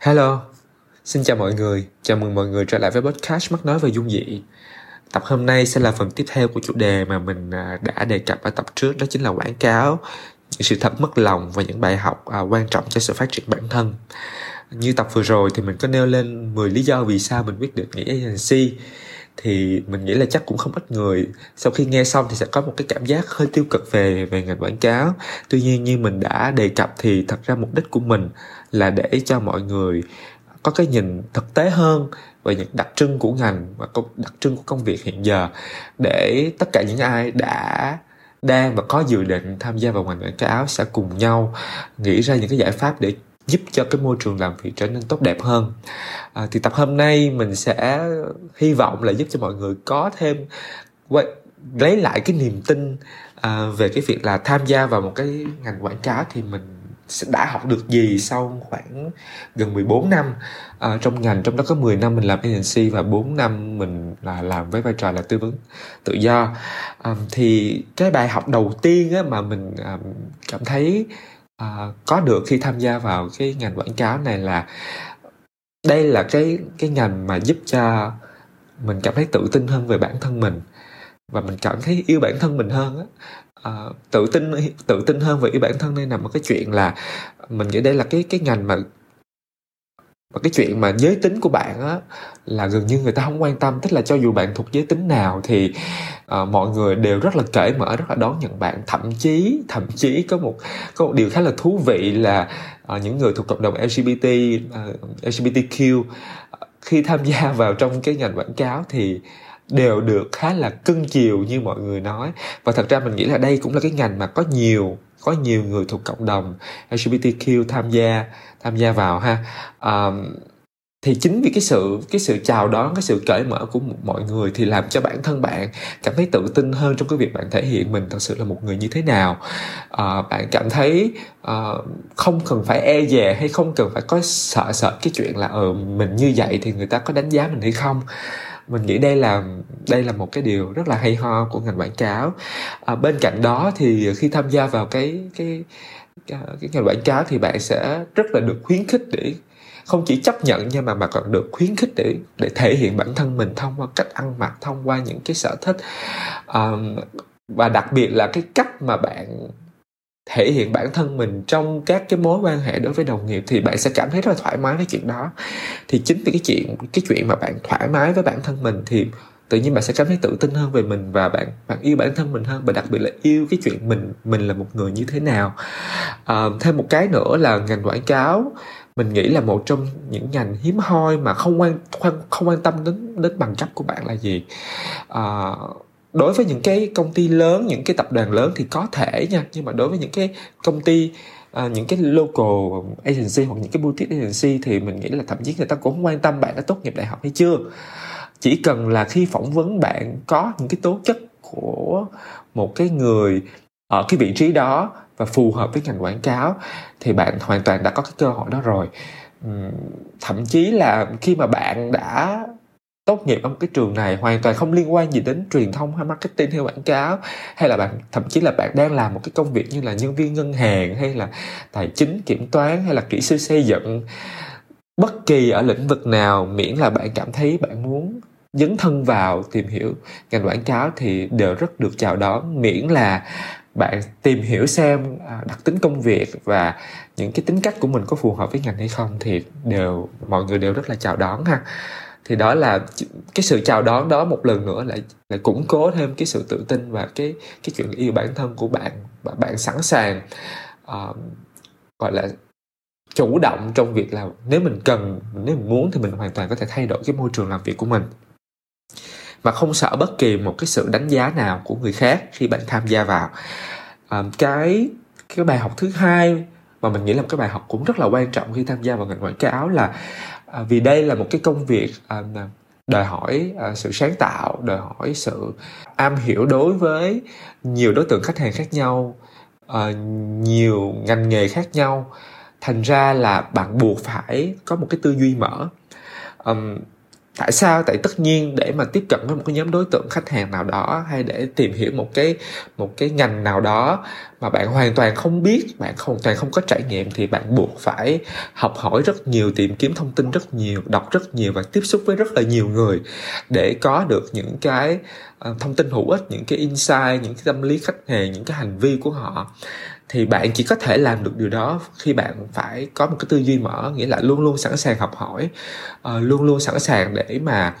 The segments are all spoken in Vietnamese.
Hello, xin chào mọi người, chào mừng mọi người trở lại với podcast Mắt Nói và Dung Dị. Tập hôm nay sẽ là phần tiếp theo của chủ đề mà mình à, đã đề cập ở tập trước đó chính là quảng cáo, những sự thật mất lòng và những bài học à, quan trọng cho sự phát triển bản thân. Như tập vừa rồi thì mình có nêu lên 10 lý do vì sao mình quyết định nghỉ agency thì mình nghĩ là chắc cũng không ít người sau khi nghe xong thì sẽ có một cái cảm giác hơi tiêu cực về về ngành quảng cáo tuy nhiên như mình đã đề cập thì thật ra mục đích của mình là để cho mọi người có cái nhìn thực tế hơn về những đặc trưng của ngành và đặc trưng của công việc hiện giờ để tất cả những ai đã đang và có dự định tham gia vào ngành quảng cáo sẽ cùng nhau nghĩ ra những cái giải pháp để giúp cho cái môi trường làm việc trở nên tốt đẹp hơn. À, thì tập hôm nay mình sẽ hy vọng là giúp cho mọi người có thêm lấy lại cái niềm tin à, về cái việc là tham gia vào một cái ngành quảng cáo thì mình đã học được gì sau khoảng gần 14 năm? À, trong ngành trong đó có 10 năm mình làm agency và 4 năm mình là làm với vai trò là tư vấn tự do. À, thì cái bài học đầu tiên á, mà mình à, cảm thấy à, có được khi tham gia vào cái ngành quảng cáo này là đây là cái cái ngành mà giúp cho mình cảm thấy tự tin hơn về bản thân mình và mình cảm thấy yêu bản thân mình hơn á uh, tự tin tự tin hơn về bản thân đây nằm ở cái chuyện là mình nghĩ đây là cái cái ngành mà và cái chuyện mà giới tính của bạn á là gần như người ta không quan tâm. Tức là cho dù bạn thuộc giới tính nào thì uh, mọi người đều rất là cởi mở rất là đón nhận bạn. Thậm chí thậm chí có một có một điều khá là thú vị là uh, những người thuộc cộng đồng LGBT uh, LGBTQ khi tham gia vào trong cái ngành quảng cáo thì đều được khá là cưng chiều như mọi người nói. Và thật ra mình nghĩ là đây cũng là cái ngành mà có nhiều có nhiều người thuộc cộng đồng LGBTQ tham gia tham gia vào ha. Um, thì chính vì cái sự cái sự chào đón cái sự cởi mở của mọi người thì làm cho bản thân bạn cảm thấy tự tin hơn trong cái việc bạn thể hiện mình thật sự là một người như thế nào. À, bạn cảm thấy à, không cần phải e dè hay không cần phải có sợ sợ cái chuyện là ờ ừ, mình như vậy thì người ta có đánh giá mình hay không mình nghĩ đây là đây là một cái điều rất là hay ho của ngành quảng cáo. À, bên cạnh đó thì khi tham gia vào cái cái cái, cái ngành quảng cáo thì bạn sẽ rất là được khuyến khích để không chỉ chấp nhận nhưng mà mà còn được khuyến khích để để thể hiện bản thân mình thông qua cách ăn mặc thông qua những cái sở thích. Um, và đặc biệt là cái cách mà bạn thể hiện bản thân mình trong các cái mối quan hệ đối với đồng nghiệp thì bạn sẽ cảm thấy rất là thoải mái với chuyện đó. Thì chính vì cái chuyện cái chuyện mà bạn thoải mái với bản thân mình thì tự nhiên bạn sẽ cảm thấy tự tin hơn về mình và bạn bạn yêu bản thân mình hơn và đặc biệt là yêu cái chuyện mình mình là một người như thế nào. À, thêm một cái nữa là ngành quảng cáo mình nghĩ là một trong những ngành hiếm hoi mà không quan không, không quan tâm đến đến bằng cấp của bạn là gì? À, đối với những cái công ty lớn những cái tập đoàn lớn thì có thể nha nhưng mà đối với những cái công ty à, những cái local agency hoặc những cái boutique agency thì mình nghĩ là thậm chí người ta cũng không quan tâm bạn đã tốt nghiệp đại học hay chưa. Chỉ cần là khi phỏng vấn bạn có những cái tố chất của một cái người ở cái vị trí đó và phù hợp với ngành quảng cáo thì bạn hoàn toàn đã có cái cơ hội đó rồi. Thậm chí là khi mà bạn đã tốt nghiệp ở một cái trường này hoàn toàn không liên quan gì đến truyền thông hay marketing hay quảng cáo. Hay là bạn, thậm chí là bạn đang làm một cái công việc như là nhân viên ngân hàng hay là tài chính kiểm toán hay là kỹ sư xây dựng. Bất kỳ ở lĩnh vực nào, miễn là bạn cảm thấy bạn muốn dấn thân vào, tìm hiểu ngành quảng cáo thì đều rất được chào đón. Miễn là bạn tìm hiểu xem à, đặc tính công việc và những cái tính cách của mình có phù hợp với ngành hay không thì đều, mọi người đều rất là chào đón ha thì đó là cái sự chào đón đó một lần nữa lại lại củng cố thêm cái sự tự tin và cái cái chuyện yêu bản thân của bạn và bạn sẵn sàng uh, gọi là chủ động trong việc là nếu mình cần nếu mình muốn thì mình hoàn toàn có thể thay đổi cái môi trường làm việc của mình. Mà không sợ bất kỳ một cái sự đánh giá nào của người khác khi bạn tham gia vào. À, cái cái bài học thứ hai mà mình nghĩ là một cái bài học cũng rất là quan trọng khi tham gia vào ngành quảng cáo là à, vì đây là một cái công việc à, đòi hỏi à, sự sáng tạo đòi hỏi sự am hiểu đối với nhiều đối tượng khách hàng khác nhau à, nhiều ngành nghề khác nhau. Thành ra là bạn buộc phải có một cái tư duy mở. Um, tại sao? Tại tất nhiên để mà tiếp cận với một cái nhóm đối tượng khách hàng nào đó hay để tìm hiểu một cái một cái ngành nào đó mà bạn hoàn toàn không biết, bạn hoàn toàn không có trải nghiệm thì bạn buộc phải học hỏi rất nhiều, tìm kiếm thông tin rất nhiều, đọc rất nhiều và tiếp xúc với rất là nhiều người để có được những cái ờ, thông tin hữu ích, những cái insight, những cái tâm lý khách hàng, những cái hành vi của họ thì bạn chỉ có thể làm được điều đó khi bạn phải có một cái tư duy mở nghĩa là luôn luôn sẵn sàng học hỏi uh, luôn luôn sẵn sàng để mà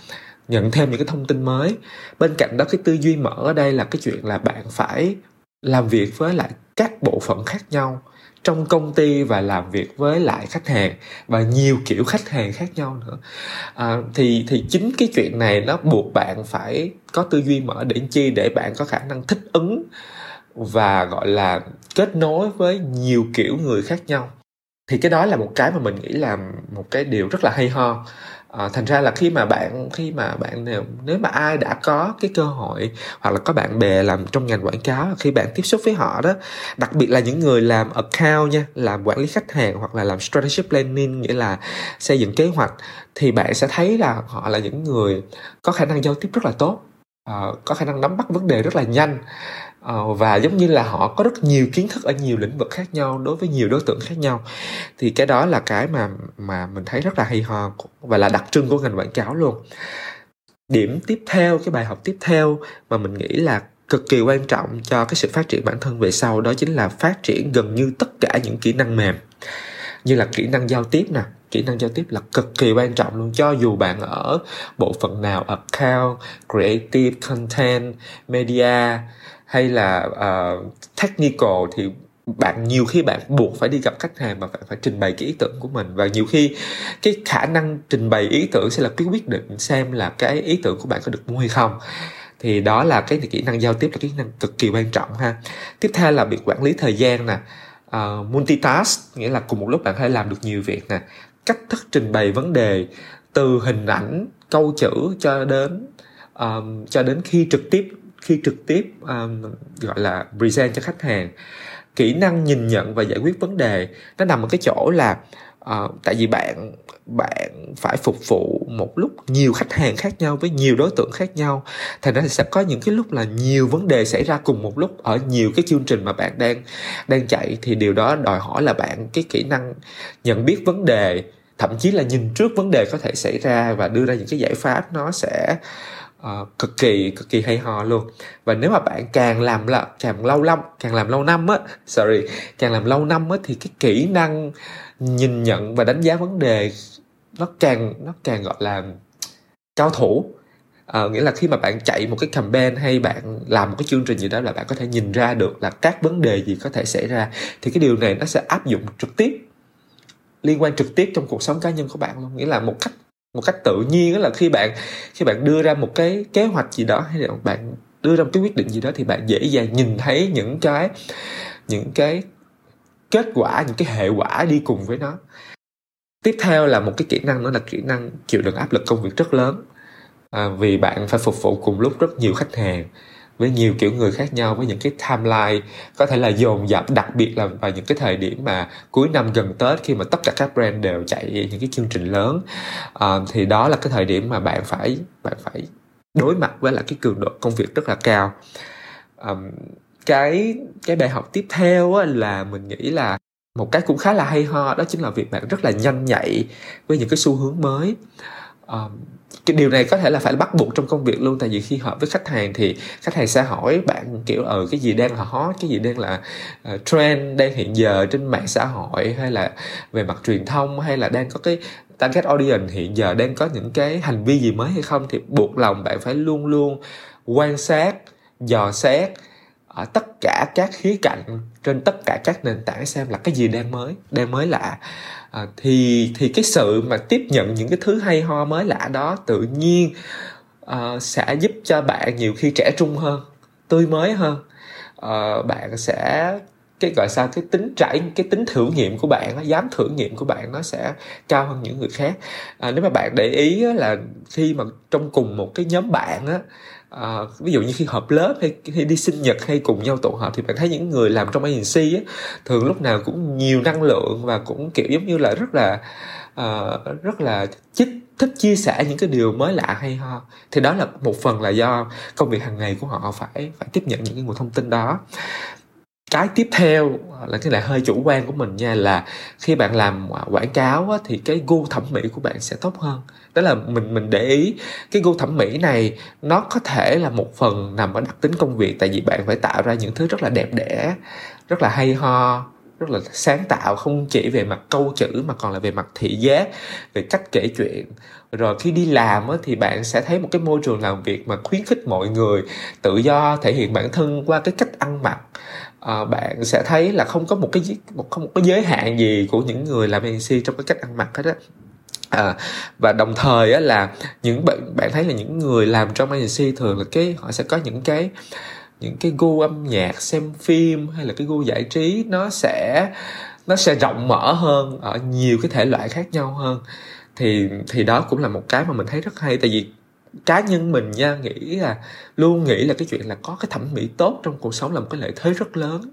nhận thêm những cái thông tin mới. Bên cạnh đó cái tư duy mở ở đây là cái chuyện là bạn phải làm việc với lại các bộ phận khác nhau trong công ty và làm việc với lại khách hàng và nhiều kiểu khách hàng khác nhau nữa. À, thì thì chính cái chuyện này nó buộc bạn phải có tư duy mở để chi để bạn có khả năng thích ứng và gọi là kết nối với nhiều kiểu người khác nhau. Thì cái đó là một cái mà mình nghĩ là một cái điều rất là hay ho. À, thành ra là khi mà bạn khi mà bạn nếu nếu mà ai đã có cái cơ hội hoặc là có bạn bè làm trong ngành quảng cáo khi bạn tiếp xúc với họ đó đặc biệt là những người làm account nha làm quản lý khách hàng hoặc là làm strategy planning nghĩa là xây dựng kế hoạch thì bạn sẽ thấy là họ là những người có khả năng giao tiếp rất là tốt. À, có khả năng nắm bắt vấn đề rất là nhanh. Ờ, và giống như là họ có rất nhiều kiến thức ở nhiều lĩnh vực khác nhau, đối với nhiều đối tượng khác nhau. Thì cái đó là cái mà mà mình thấy rất là hay ho và là đặc trưng của ngành quảng cáo luôn. Điểm tiếp theo, cái bài học tiếp theo mà mình nghĩ là cực kỳ quan trọng cho cái sự phát triển bản thân về sau đó chính là phát triển gần như tất cả những kỹ năng mềm. Như là kỹ năng giao tiếp nè. Kỹ năng giao tiếp là cực kỳ quan trọng luôn. Cho dù bạn ở bộ phận nào, account, creative, content, media hay là uh, technical thì bạn nhiều khi bạn buộc phải đi gặp khách hàng mà bạn phải trình bày cái ý tưởng của mình. Và nhiều khi cái khả năng trình bày ý tưởng sẽ là cái quyết định xem là cái ý tưởng của bạn có được mua hay không. Thì đó là cái kỹ năng giao tiếp là kỹ năng cực kỳ quan trọng ha. Tiếp theo là việc quản lý thời gian nè. Uh, multitask nghĩa là cùng một lúc bạn có thể làm được nhiều việc nè. Cách thức trình bày vấn đề từ hình ảnh câu chữ cho đến um, cho đến khi trực tiếp khi trực tiếp um, gọi là present cho khách hàng kỹ năng nhìn nhận và giải quyết vấn đề nó nằm ở cái chỗ là uh, tại vì bạn bạn phải phục vụ một lúc nhiều khách hàng khác nhau với nhiều đối tượng khác nhau thành ra sẽ có những cái lúc là nhiều vấn đề xảy ra cùng một lúc ở nhiều cái chương trình mà bạn đang đang chạy. Thì điều đó đòi hỏi là bạn cái kỹ năng nhận biết vấn đề thậm chí là nhìn trước vấn đề có thể xảy ra và đưa ra những cái giải pháp nó sẽ uh, cực kỳ cực kỳ hay ho luôn. Và nếu mà bạn càng làm là càng lâu năm càng làm lâu năm á sorry càng làm lâu năm á thì cái kỹ năng nhìn nhận và đánh giá vấn đề nó càng nó càng gọi là cao thủ. À, nghĩa là khi mà bạn chạy một cái campaign hay bạn làm một cái chương trình gì đó là bạn có thể nhìn ra được là các vấn đề gì có thể xảy ra thì cái điều này nó sẽ áp dụng trực tiếp liên quan trực tiếp trong cuộc sống cá nhân của bạn luôn. Nghĩa là một cách một cách tự nhiên đó là khi bạn khi bạn đưa ra một cái kế hoạch gì đó hay là bạn đưa ra một cái quyết định gì đó thì bạn dễ dàng nhìn thấy những cái những cái kết quả những cái hệ quả đi cùng với nó. Tiếp theo là một cái kỹ năng nữa là kỹ năng chịu đựng áp lực công việc rất lớn. À, vì bạn phải phục vụ cùng lúc rất nhiều khách hàng với nhiều kiểu người khác nhau với những cái timeline có thể là dồn dập đặc biệt là vào những cái thời điểm mà cuối năm gần tết khi mà tất cả các brand đều chạy những cái chương trình lớn. À, thì đó là cái thời điểm mà bạn phải bạn phải đối mặt với lại cái cường độ công việc rất là cao. À, cái cái bài học tiếp theo á, là mình nghĩ là một cái cũng khá là hay ho đó chính là việc bạn rất là nhanh nhạy với những cái xu hướng mới. Um, cái điều này có thể là phải bắt buộc trong công việc luôn tại vì khi hợp với khách hàng thì khách hàng sẽ hỏi bạn kiểu ở ừ, cái gì đang là hot? Cái gì đang là uh, trend đang hiện giờ trên mạng xã hội? Hay là về mặt truyền thông? Hay là đang có cái target audience hiện giờ? Đang có những cái hành vi gì mới hay không? Thì buộc lòng bạn phải luôn luôn quan sát dò xét ở tất cả các khía cạnh trên tất cả các nền tảng xem là cái gì đang mới đang mới lạ à, thì thì cái sự mà tiếp nhận những cái thứ hay ho mới lạ đó tự nhiên uh, sẽ giúp cho bạn nhiều khi trẻ trung hơn tươi mới hơn. Uh, bạn sẽ cái gọi sao cái tính trải cái tính thử nghiệm của bạn nó dám thử nghiệm của bạn nó sẽ cao hơn những người khác. À, nếu mà bạn để ý là khi mà trong cùng một cái nhóm bạn á à, ví dụ như khi họp lớp hay, hay đi sinh nhật hay cùng nhau tụ họp thì bạn thấy những người làm trong agency á thường lúc nào cũng nhiều năng lượng và cũng kiểu giống như là rất là uh, rất là chích thích chia sẻ những cái điều mới lạ hay ho. Thì đó là một phần là do công việc hàng ngày của họ phải phải tiếp nhận những cái nguồn thông tin đó cái tiếp theo à, là cái này hơi chủ quan của mình nha là khi bạn làm à, quảng cáo á, thì cái gu thẩm mỹ của bạn sẽ tốt hơn. Đó là mình mình để ý cái gu thẩm mỹ này nó có thể là một phần nằm ở đặc tính công việc tại vì bạn phải tạo ra những thứ rất là đẹp đẽ rất là hay ho rất là sáng tạo không chỉ về mặt câu chữ mà còn là về mặt thị giác về cách kể chuyện. Rồi khi đi làm á, thì bạn sẽ thấy một cái môi trường làm việc mà khuyến khích mọi người tự do thể hiện bản thân qua cái cách ăn mặc à, bạn sẽ thấy là không có một cái một không một cái giới hạn gì của những người làm agency trong cái cách ăn mặc hết á. À, và đồng thời á, là những bạn bạn thấy là những người làm trong agency thường là cái họ sẽ có những cái những cái gu âm nhạc xem phim hay là cái gu giải trí nó sẽ nó sẽ rộng mở hơn ở nhiều cái thể loại khác nhau hơn. Thì thì đó cũng là một cái mà mình thấy rất hay. Tại vì cá nhân mình nha nghĩ là luôn nghĩ là cái chuyện là có cái thẩm mỹ tốt trong cuộc sống là một cái lợi thế rất lớn.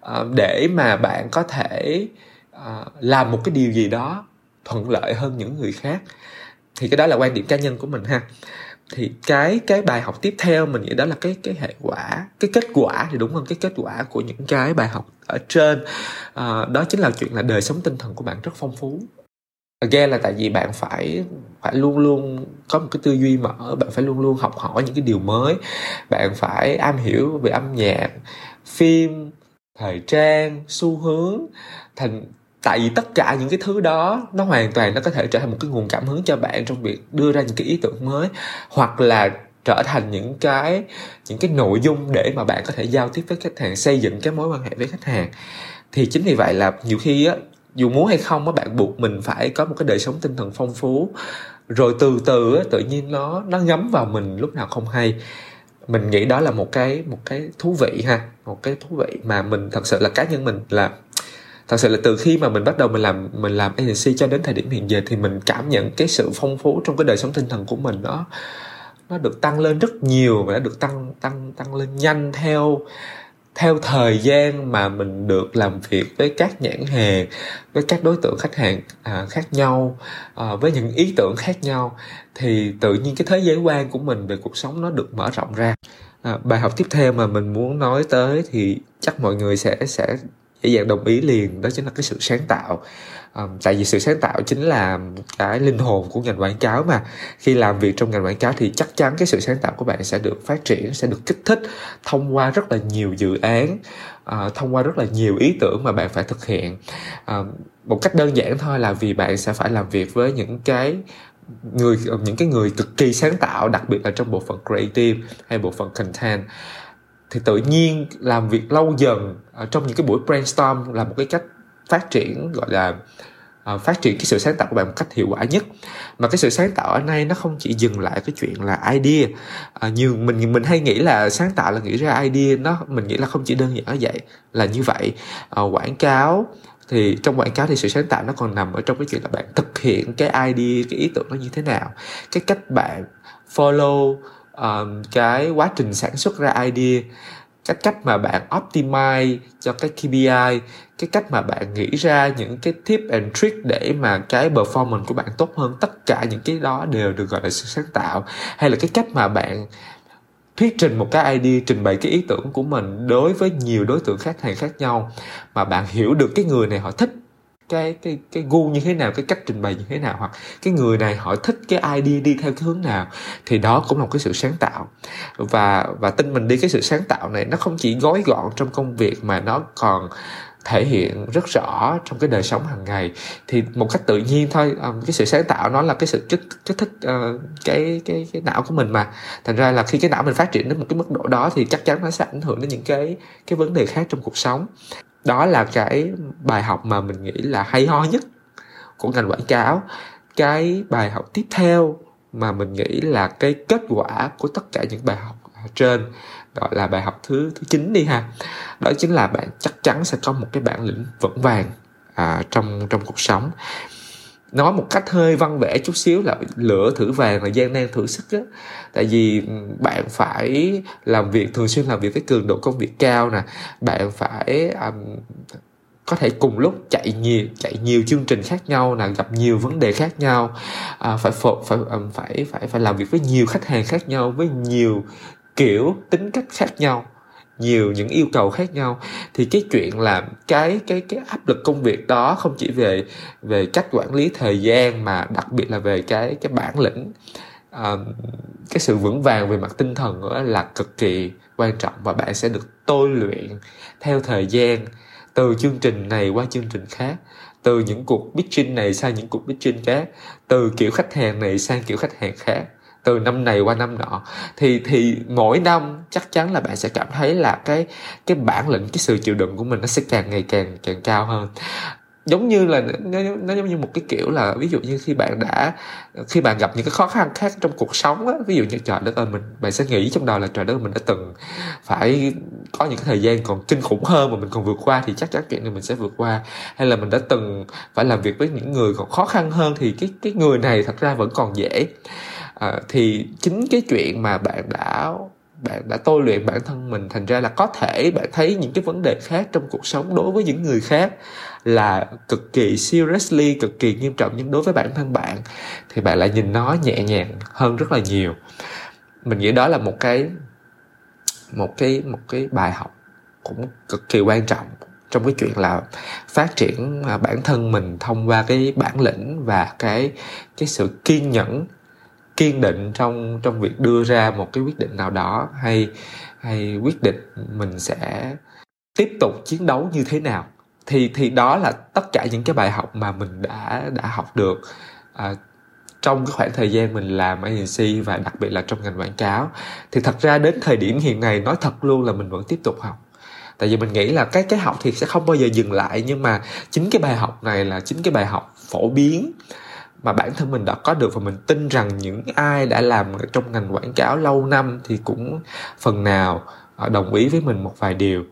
À, để mà bạn có thể à, làm một cái điều gì đó thuận lợi hơn những người khác thì cái đó là quan điểm cá nhân của mình ha. Thì cái cái bài học tiếp theo mình nghĩ đó là cái cái hệ quả cái kết quả thì đúng hơn cái kết quả của những cái bài học ở trên. À, đó chính là chuyện là đời sống tinh thần của bạn rất phong phú again là tại vì bạn phải phải luôn luôn có một cái tư duy mở, bạn phải luôn luôn học hỏi những cái điều mới. Bạn phải am hiểu về âm nhạc, phim, thời trang, xu hướng. Thành, tại vì tất cả những cái thứ đó, nó hoàn toàn nó có thể trở thành một cái nguồn cảm hứng cho bạn trong việc đưa ra những cái ý tưởng mới, hoặc là trở thành những cái những cái nội dung để mà bạn có thể giao tiếp với khách hàng, xây dựng cái mối quan hệ với khách hàng. Thì chính vì vậy là nhiều khi á dù muốn hay không á, bạn buộc mình phải có một cái đời sống tinh thần phong phú. Rồi từ từ á, tự nhiên nó nó ngấm vào mình lúc nào không hay. Mình nghĩ đó là một cái một cái thú vị ha, một cái thú vị mà mình thật sự là cá nhân mình là, thật sự là từ khi mà mình bắt đầu mình làm mình làm agency cho đến thời điểm hiện giờ thì mình cảm nhận cái sự phong phú trong cái đời sống tinh thần của mình đó nó được tăng lên rất nhiều và đã được tăng tăng tăng lên nhanh theo theo thời gian mà mình được làm việc với các nhãn hàng với các đối tượng khách hàng à, khác nhau à, với những ý tưởng khác nhau thì tự nhiên cái thế giới quan của mình về cuộc sống nó được mở rộng ra. À, bài học tiếp theo mà mình muốn nói tới thì chắc mọi người sẽ sẽ dễ dàng đồng ý liền đó chính là cái sự sáng tạo um, tại vì sự sáng tạo chính là cái linh hồn của ngành quảng cáo mà. Khi làm việc trong ngành quảng cáo thì chắc chắn cái sự sáng tạo của bạn sẽ được phát triển sẽ được kích thích thông qua rất là nhiều dự án uh, thông qua rất là nhiều ý tưởng mà bạn phải thực hiện. Uh, một cách đơn giản thôi là vì bạn sẽ phải làm việc với những cái người những cái người cực kỳ sáng tạo đặc biệt là trong bộ phận creative hay bộ phận content. Thì tự nhiên làm việc lâu dần ở trong những cái buổi brainstorm là một cái cách phát triển gọi là uh, phát triển cái sự sáng tạo của bạn một cách hiệu quả nhất. Mà cái sự sáng tạo ở đây nó không chỉ dừng lại cái chuyện là idea. Ờ, uh, nhiều mình mình hay nghĩ là sáng tạo là nghĩ ra idea nó mình nghĩ là không chỉ đơn giản như vậy là như vậy. Uh, quảng cáo thì trong quảng cáo thì sự sáng tạo nó còn nằm ở trong cái chuyện là bạn thực hiện cái idea cái ý tưởng nó như thế nào. Cái cách bạn follow um, cái quá trình sản xuất ra idea cái cách mà bạn optimize cho cái KPI cái cách mà bạn nghĩ ra những cái tip and trick để mà cái performance của bạn tốt hơn. Tất cả những cái đó đều được gọi là sự sáng tạo. Hay là cái cách mà bạn thuyết trình một cái ID trình bày cái ý tưởng của mình đối với nhiều đối tượng khách hàng khác nhau mà bạn hiểu được cái người này họ thích cái cái cái gu như thế nào cái cách trình bày như thế nào hoặc cái người này họ thích cái idea đi theo cái hướng nào thì đó cũng là một cái sự sáng tạo. Và và tin mình đi cái sự sáng tạo này nó không chỉ gói gọn trong công việc mà nó còn thể hiện rất rõ trong cái đời sống hàng ngày. Thì một cách tự nhiên thôi um, cái sự sáng tạo nó là cái sự kích kích thích uh, cái cái cái não của mình mà. Thành ra là khi cái não mình phát triển đến một cái mức độ đó thì chắc chắn nó sẽ ảnh hưởng đến những cái cái vấn đề khác trong cuộc sống đó là cái bài học mà mình nghĩ là hay ho nhất của ngành quảng cáo. Cái bài học tiếp theo mà mình nghĩ là cái kết quả của tất cả những bài học trên gọi là bài học thứ thứ chín đi ha đó chính là bạn chắc chắn sẽ có một cái bản lĩnh vững vàng à, trong trong cuộc sống nói một cách hơi văn vẽ chút xíu là lửa thử vàng là gian nan thử sức á. Tại vì bạn phải làm việc thường xuyên làm việc với cường độ công việc cao nè. Bạn phải um, có thể cùng lúc chạy nhiều chạy nhiều chương trình khác nhau là gặp nhiều vấn đề khác nhau. À, phải phải phải phải phải làm việc với nhiều khách hàng khác nhau với nhiều kiểu tính cách khác nhau nhiều những yêu cầu khác nhau. Thì cái chuyện là cái cái cái áp lực công việc đó không chỉ về về cách quản lý thời gian mà đặc biệt là về cái cái bản lĩnh uh, cái sự vững vàng về mặt tinh thần nữa là cực kỳ quan trọng và bạn sẽ được tôi luyện theo thời gian từ chương trình này qua chương trình khác từ những cuộc pitching này sang những cuộc pitching khác từ kiểu khách hàng này sang kiểu khách hàng khác từ năm này qua năm nọ. Thì thì mỗi năm chắc chắn là bạn sẽ cảm thấy là cái cái bản lĩnh cái sự chịu đựng của mình nó sẽ càng ngày càng càng cao hơn. Giống như là nó, nó giống như một cái kiểu là ví dụ như khi bạn đã khi bạn gặp những cái khó khăn khác trong cuộc sống á ví dụ như trời đất ơi mình bạn sẽ nghĩ trong đầu là trời đất ơi mình đã từng phải có những cái thời gian còn kinh khủng hơn mà mình còn vượt qua thì chắc chắn chuyện này mình sẽ vượt qua. Hay là mình đã từng phải làm việc với những người còn khó khăn hơn thì cái cái người này thật ra vẫn còn dễ à, thì chính cái chuyện mà bạn đã bạn đã tôi luyện bản thân mình thành ra là có thể bạn thấy những cái vấn đề khác trong cuộc sống đối với những người khác là cực kỳ seriously cực kỳ nghiêm trọng nhưng đối với bản thân bạn thì bạn lại nhìn nó nhẹ nhàng hơn rất là nhiều. Mình nghĩ đó là một cái một cái một cái bài học cũng cực kỳ quan trọng trong cái chuyện là phát triển à, bản thân mình thông qua cái bản lĩnh và cái cái sự kiên nhẫn kiên định trong trong việc đưa ra một cái quyết định nào đó hay hay quyết định mình sẽ tiếp tục chiến đấu như thế nào. Thì thì đó là tất cả những cái bài học mà mình đã đã học được à, trong cái khoảng thời gian mình làm agency và đặc biệt là trong ngành quảng cáo. Thì thật ra đến thời điểm hiện nay nói thật luôn là mình vẫn tiếp tục học. Tại vì mình nghĩ là cái cái học thì sẽ không bao giờ dừng lại nhưng mà chính cái bài học này là chính cái bài học phổ biến mà bản thân mình đã có được và mình tin rằng những ai đã làm trong ngành quảng cáo lâu năm thì cũng phần nào ờ, đồng ý với mình một vài điều.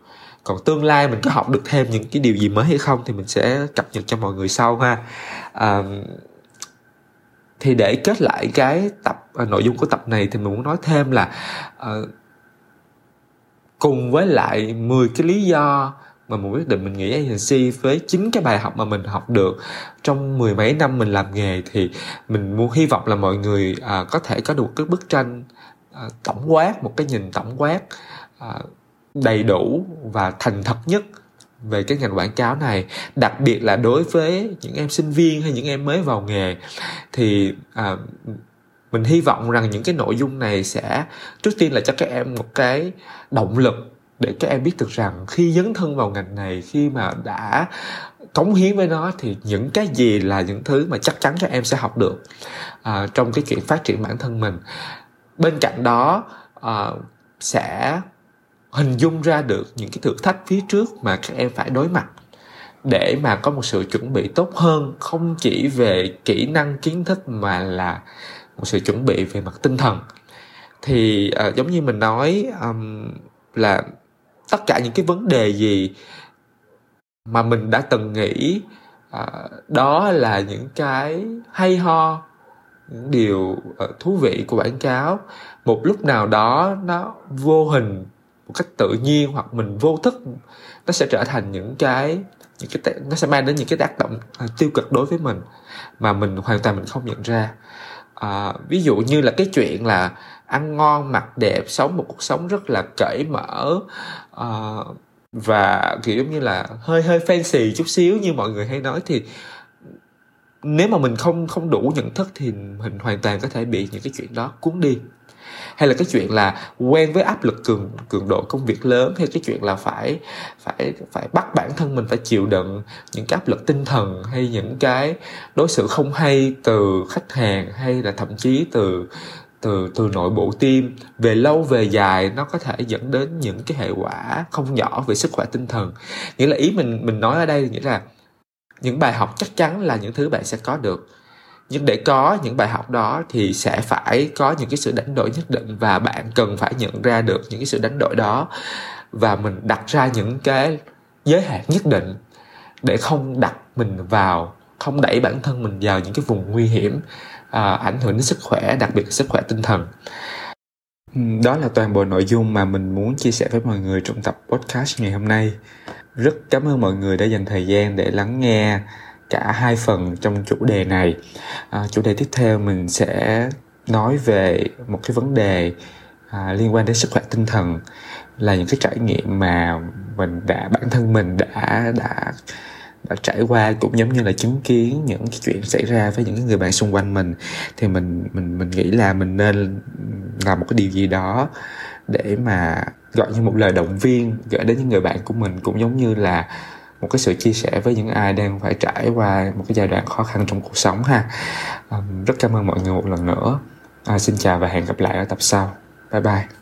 Còn tương lai mình có học được thêm những cái điều gì mới hay không thì mình sẽ cập nhật cho mọi người sau ha. À, thì để kết lại cái tập ờ, nội dung của tập này thì mình muốn nói thêm là à, cùng với lại 10 cái lý do mà mình quyết định mình nghĩ agency với chính cái bài học mà mình học được. Trong mười mấy năm mình làm nghề thì mình muốn hy vọng là mọi người à, có thể có được cái bức tranh à, tổng quát một cái nhìn tổng quát à, đầy đủ và thành thật nhất về cái ngành quảng cáo này. Đặc biệt là đối với những em sinh viên hay những em mới vào nghề thì à, mình hy vọng rằng những cái nội dung này sẽ trước tiên là cho các em một cái động lực để các em biết được rằng khi dấn thân vào ngành này khi mà đã cống hiến với nó thì những cái gì là những thứ mà chắc chắn các em sẽ học được à, trong cái chuyện phát triển bản thân mình. Bên cạnh đó à, sẽ hình dung ra được những cái thử thách phía trước mà các em phải đối mặt để mà có một sự chuẩn bị tốt hơn không chỉ về kỹ năng kiến thức mà là một sự chuẩn bị về mặt tinh thần. Thì uh, giống như mình nói um, là tất cả những cái vấn đề gì mà mình đã từng nghĩ à, đó là những cái hay ho những điều uh, thú vị của quảng cáo. Một lúc nào đó nó vô hình một cách tự nhiên hoặc mình vô thức nó sẽ trở thành những cái những cái nó sẽ mang đến những cái tác động uh, tiêu cực đối với mình mà mình hoàn toàn mình không nhận ra. À, ví dụ như là cái chuyện là ăn ngon mặc đẹp sống một cuộc sống rất là cởi mở uh, và kiểu giống như là hơi hơi fancy chút xíu như mọi người hay nói thì nếu mà mình không không đủ nhận thức thì mình hoàn toàn có thể bị những cái chuyện đó cuốn đi. Hay là cái chuyện là quen với áp lực cường cường độ công việc lớn hay cái chuyện là phải phải phải bắt bản thân mình phải chịu đựng những cái áp lực tinh thần hay những cái đối xử không hay từ khách hàng hay là thậm chí từ từ từ nội bộ tim, về lâu, về dài, nó có thể dẫn đến những cái hệ quả không nhỏ về sức khỏe tinh thần. Nghĩa là ý mình mình nói ở đây nghĩa là những bài học chắc chắn là những thứ bạn sẽ có được. Nhưng để có những bài học đó thì sẽ phải có những cái sự đánh đổi nhất định và bạn cần phải nhận ra được những cái sự đánh đổi đó và mình đặt ra những cái giới hạn nhất định để không đặt mình vào, không đẩy bản thân mình vào những cái vùng nguy hiểm à, ảnh hưởng đến sức khỏe đặc biệt là sức khỏe tinh thần. Đó là toàn bộ nội dung mà mình muốn chia sẻ với mọi người trong tập podcast ngày hôm nay. Rất cảm ơn mọi người đã dành thời gian để lắng nghe cả hai phần trong chủ đề này. À, chủ đề tiếp theo mình sẽ nói về một cái vấn đề à, liên quan đến sức khỏe tinh thần là những cái trải nghiệm mà mình đã bản thân mình đã đã đã trải qua cũng giống như là chứng kiến những cái chuyện xảy ra với những người bạn xung quanh mình thì mình mình mình nghĩ là mình nên làm một cái điều gì đó để mà gọi như một lời động viên gửi đến những người bạn của mình cũng giống như là một cái sự chia sẻ với những ai đang phải trải qua một cái giai đoạn khó khăn trong cuộc sống ha. Um, rất cảm ơn mọi người một lần nữa. À, xin chào và hẹn gặp lại ở tập sau. Bye bye.